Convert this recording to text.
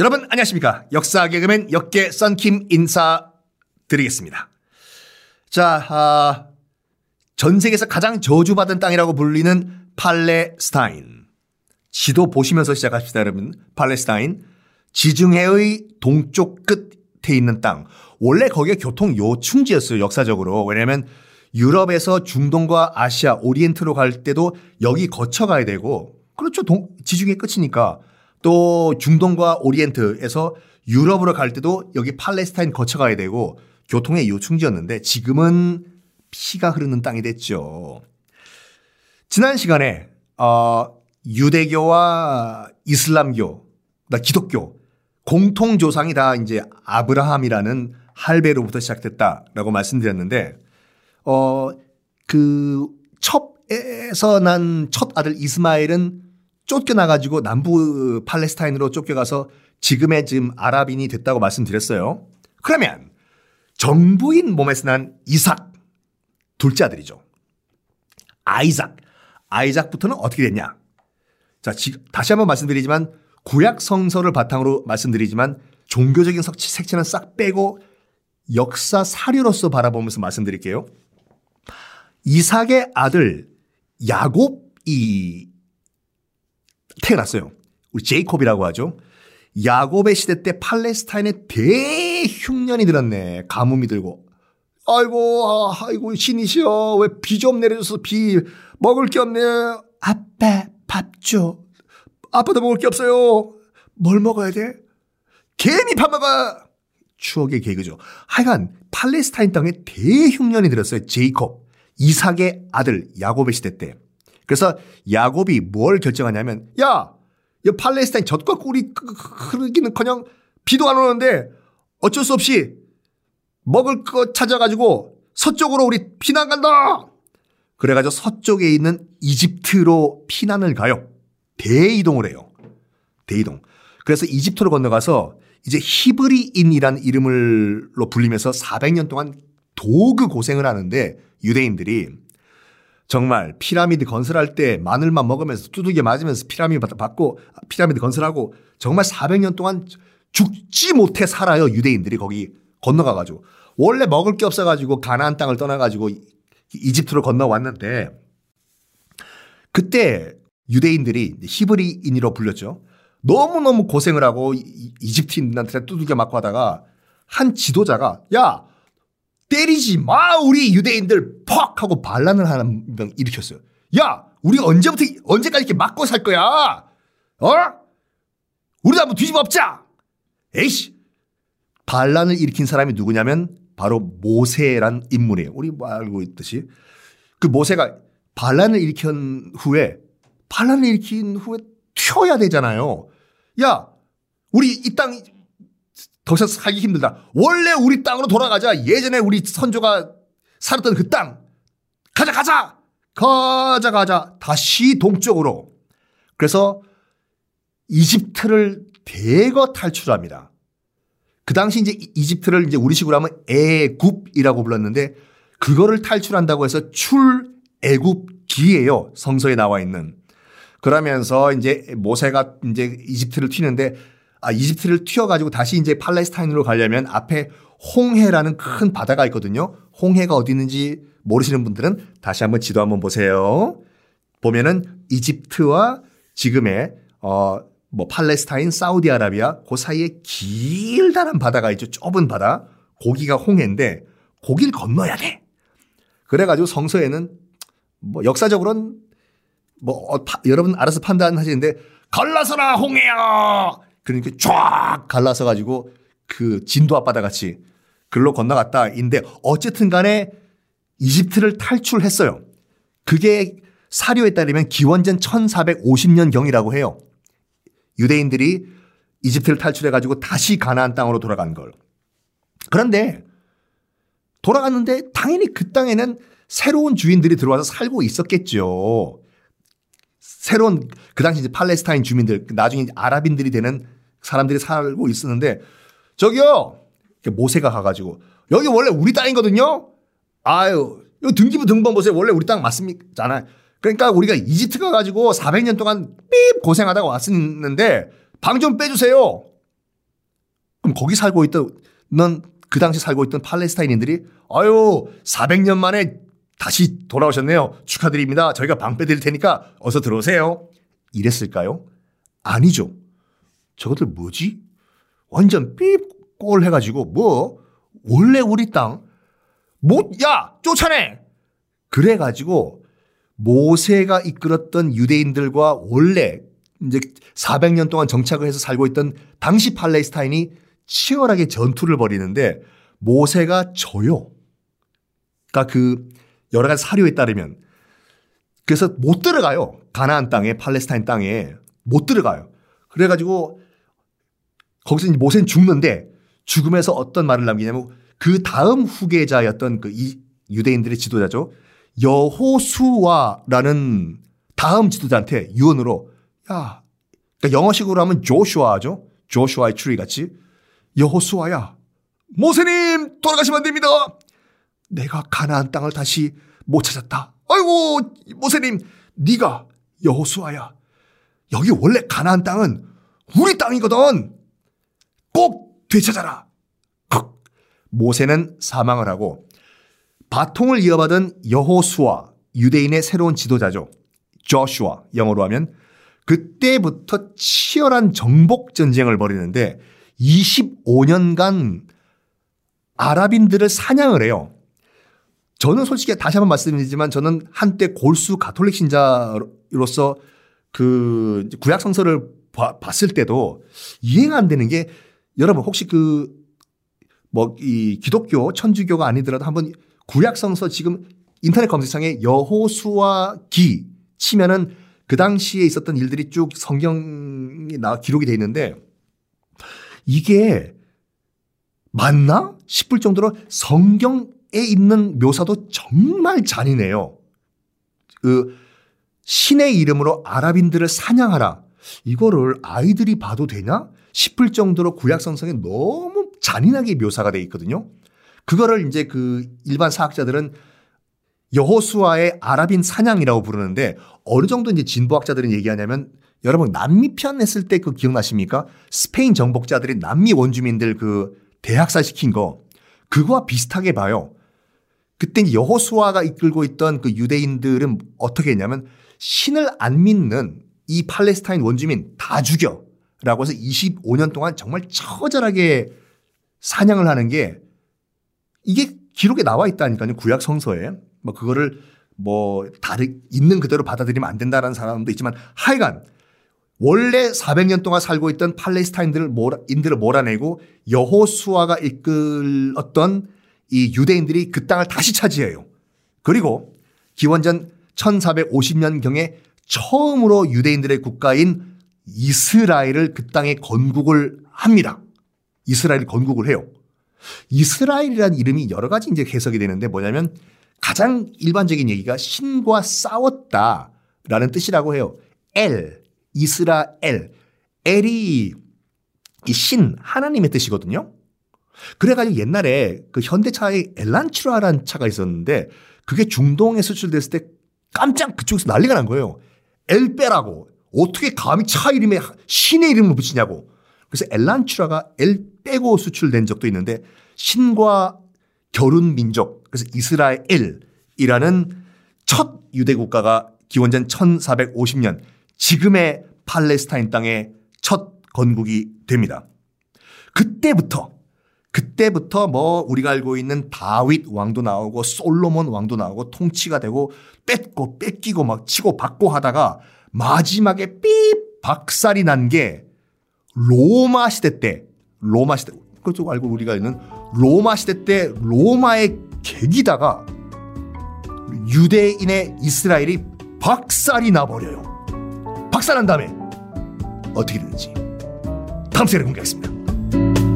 여러분 안녕하십니까. 역사 개그맨 역계 썬킴 인사드리겠습니다. 자, 아, 전 세계에서 가장 저주받은 땅이라고 불리는 팔레스타인. 지도 보시면서 시작합시다, 여러분. 팔레스타인. 지중해의 동쪽 끝에 있는 땅. 원래 거기가 교통 요충지였어요, 역사적으로. 왜냐면 유럽에서 중동과 아시아, 오리엔트로 갈 때도 여기 거쳐가야 되고, 그렇죠. 동, 지중해 끝이니까. 또 중동과 오리엔트에서 유럽으로 갈 때도 여기 팔레스타인 거쳐가야 되고 교통의 요충지였는데 지금은 피가 흐르는 땅이 됐죠. 지난 시간에 어, 유대교와 이슬람교, 기독교 공통 조상이 다 이제 아브라함이라는 할배로부터 시작됐다라고 말씀드렸는데 어, 그 첩에서 난 첫 아들 이스마엘은 쫓겨나가지고 남부 팔레스타인으로 쫓겨가서 지금의 지금 아랍인이 됐다고 말씀드렸어요. 그러면 정부인 몸에서 난 이삭 둘째 아들이죠. 아이삭. 아이삭부터는 어떻게 됐냐? 자, 다시 한번 말씀드리지만 구약 성서를 바탕으로 말씀드리지만 종교적인 색채는 싹 빼고 역사 사료로서 바라보면서 말씀드릴게요. 이삭의 아들 야곱이 태어났어요. 우리 제이콥이라고 하죠. 야곱의 시대 때 팔레스타인에 대흉년이 들었네. 가뭄이 들고. 아이고, 아, 아이고, 신이시여. 왜 비 좀 내려줘서 비 먹을 게 없네. 아빠, 밥 줘. 아빠도 먹을 게 없어요. 뭘 먹어야 돼? 개미 밥 먹어! 추억의 개그죠. 하여간 팔레스타인 땅에 대흉년이 들었어요. 제이콥. 이삭의 아들 야곱의 시대 때. 그래서 야곱이 뭘 결정하냐면 야, 이 팔레스타인 젖과 꿀이 흐르기는 커녕 비도 안 오는데 어쩔 수 없이 먹을 것 찾아가지고 서쪽으로 우리 피난 간다! 그래가지고 서쪽에 있는 이집트로 피난을 가요. 대이동을 해요. 대이동. 그래서 이집트로 건너가서 이제 히브리인이라는 이름을로 불리면서 400년 동안 도그 고생을 하는데 유대인들이 정말 피라미드 건설할 때 마늘만 먹으면서 두둑이 맞으면서 피라미드 받고 피라미드 건설하고 정말 400년 동안 죽지 못해 살아요. 유대인들이 거기 건너가 가지고 원래 먹을 게 없어 가지고 가나안 땅을 떠나 가지고 이집트로 건너왔는데 그때 유대인들이 히브리인이로 불렸죠. 너무너무 고생을 하고 이집트인들한테 두들겨 맞고 하다가 한 지도자가 야 때리지 마 우리 유대인들 퍽 하고 반란을 명 일으켰어요. 야 우리가 언제부터 언제까지 이렇게 맞고 살 거야? 어? 우리도 한번 뒤집어 엎자. 에이씨 반란을 일으킨 사람이 누구냐면 바로 모세란 인물이에요. 우리 뭐 알고 있듯이 그 모세가 반란을 일으킨 후에 반란을 일으킨 후에 튀어야 되잖아요. 야 우리 이 땅 더 이상 살기 힘들다. 원래 우리 땅으로 돌아가자. 예전에 우리 선조가 살았던 그 땅. 가자, 가자! 가자, 가자. 다시 동쪽으로. 그래서 이집트를 대거 탈출합니다. 그 당시 이제 이집트를 이제 우리식으로 하면 애굽이라고 불렀는데 그거를 탈출한다고 해서 출애굽기예요. 성서에 나와 있는. 그러면서 이제 모세가 이제 이집트를 튀는데 아, 이집트를 튀어가지고 다시 이제 팔레스타인으로 가려면 앞에 홍해라는 큰 바다가 있거든요. 홍해가 어디 있는지 모르시는 분들은 다시 한번 지도 한번 보세요. 보면은 이집트와 지금의 어, 뭐 팔레스타인, 사우디아라비아 그 사이에 길다란 바다가 있죠. 좁은 바다. 고기가 홍해인데 고기를 건너야 돼. 그래가지고 성서에는 뭐 역사적으로는 뭐 어, 파, 여러분 알아서 판단하시는데 갈라서라 홍해야 그러니까 쫙 갈라서 가지고 그 진도 앞바다 같이 글로 건너갔다인데 어쨌든 간에 이집트를 탈출했어요. 그게 사료에 따르면 기원전 1450년 경이라고 해요. 유대인들이 이집트를 탈출해 가지고 다시 가나안 땅으로 돌아간 걸. 그런데 돌아갔는데 당연히 그 땅에는 새로운 주인들이 들어와서 살고 있었겠죠. 새로운 그 당시 이제 팔레스타인 주민들 나중에 아랍인들이 되는 사람들이 살고 있었는데 저기요 모세가 가가지고 여기 원래 우리 땅이거든요. 아유 이 등기부 등본 보세요. 원래 우리 땅 맞습니까? 그러니까 우리가 이집트 가 가지고 400년 동안 삐 고생하다가 왔었는데 방 좀 빼주세요. 거기 살고 있던 그 당시 살고 있던 팔레스타인인들이 아유 400년 만에 다시 돌아오셨네요. 축하드립니다. 저희가 방 빼드릴 테니까 어서 들어오세요. 이랬을까요? 아니죠. 저것들 뭐지? 완전 삐꼴 해가지고 뭐 원래 우리 땅 못, 야! 쫓아내! 그래가지고 모세가 이끌었던 유대인들과 원래 이제 400년 동안 정착을 해서 살고 있던 당시 팔레스타인이 치열하게 전투를 벌이는데 모세가 져요. 그러니까 그 여러 가지 사료에 따르면 그래서 못 들어가요. 가나안 땅에 팔레스타인 땅에 못 들어가요. 그래가지고 거기서 모세는 죽는데 죽으면서 어떤 말을 남기냐면 그 다음 후계자였던 그 이 유대인들의 지도자죠. 여호수아라는 다음 지도자한테 유언으로 야, 그러니까 영어식으로 하면 조슈아죠. 조슈아의 추리 같이 여호수아야, 모세님 돌아가시면 안 됩니다. 내가 가나안 땅을 다시 못 찾았다. 아이고 모세님, 네가 여호수아야. 여기 원래 가나안 땅은 우리 땅이거든. 꼭 되찾아라. 모세는 사망을 하고 바통을 이어받은 여호수아 유대인의 새로운 지도자죠. 조슈아 영어로 하면 그때부터 치열한 정복 전쟁을 벌이는데 25년간 아랍인들을 사냥을 해요. 저는 솔직히 다시 한번 말씀드리지만 저는 한때 골수 가톨릭 신자로서 그 구약 성서를 봤을 때도 이해가 안 되는 게 여러분 혹시 그 뭐 이 기독교 천주교가 아니더라도 한번 구약 성서 지금 인터넷 검색창에 여호수아 기 치면은 그 당시에 있었던 일들이 쭉 성경이 나 기록이 돼 있는데 이게 맞나 싶을 정도로 성경에 있는 묘사도 정말 잔인해요. 그 신의 이름으로 아랍인들을 사냥하라. 이거를 아이들이 봐도 되냐 싶을 정도로 구약 성성에 너무 잔인하게 묘사가 돼 있거든요. 그거를 이제 그 일반 사학자들은 여호수아의 아랍인 사냥이라고 부르는데 어느 정도 이제 진보학자들은 얘기하냐면 여러분 남미 편 했을 때 그 기억나십니까? 스페인 정복자들이 남미 원주민들 그 대학살 시킨 거 그거와 비슷하게 봐요. 그때 여호수아가 이끌고 있던 그 유대인들은 어떻게 했냐면 신을 안 믿는 이 팔레스타인 원주민 다 죽여. 라고 해서 25년 동안 정말 처절하게 사냥을 하는 게 이게 기록에 나와 있다니까요. 구약 성서에. 뭐 그거를 뭐 다르 있는 그대로 받아들이면 안 된다라는 사람도 있지만 하여간 원래 400년 동안 살고 있던 팔레스타인들을 몰아, 인들을 몰아내고 여호수아가 이끌었던 이 유대인들이 그 땅을 다시 차지해요. 그리고 기원전 1450년경에 처음으로 유대인들의 국가인 이스라엘을 그 땅에 건국을 합니다. 이스라엘 건국을 해요. 이스라엘이라는 이름이 여러 가지 이제 해석이 되는데 뭐냐면 가장 일반적인 얘기가 신과 싸웠다라는 뜻이라고 해요. 엘, 이스라엘. 엘이 이 신, 하나님의 뜻이거든요. 그래가지고 옛날에 그 현대차에 엘란츄라라는 차가 있었는데 그게 중동에 수출됐을 때 깜짝 그쪽에서 난리가 난 거예요. 엘 빼라고. 어떻게 감히 차 이름에 신의 이름을 붙이냐고. 그래서 엘란츄라가 엘 빼고 수출된 적도 있는데 신과 결혼 민족 그래서 이스라엘이라는 첫 유대 국가가 기원전 1450년 지금의 팔레스타인 땅의 첫 건국이 됩니다. 그때부터 그때부터 뭐 우리가 알고 있는 다윗 왕도 나오고 솔로몬 왕도 나오고 통치가 되고 뺏고 뺏기고 막 치고 받고 하다가 마지막에 삐 박살이 난 게 로마 시대 때 로마 시대 그것도 알고 우리가 있는 로마 시대 때 로마의 계기다가 유대인의 이스라엘이 박살이 나버려요. 박살난 다음에 어떻게 되는지 다음 시간에 공개하겠습니다.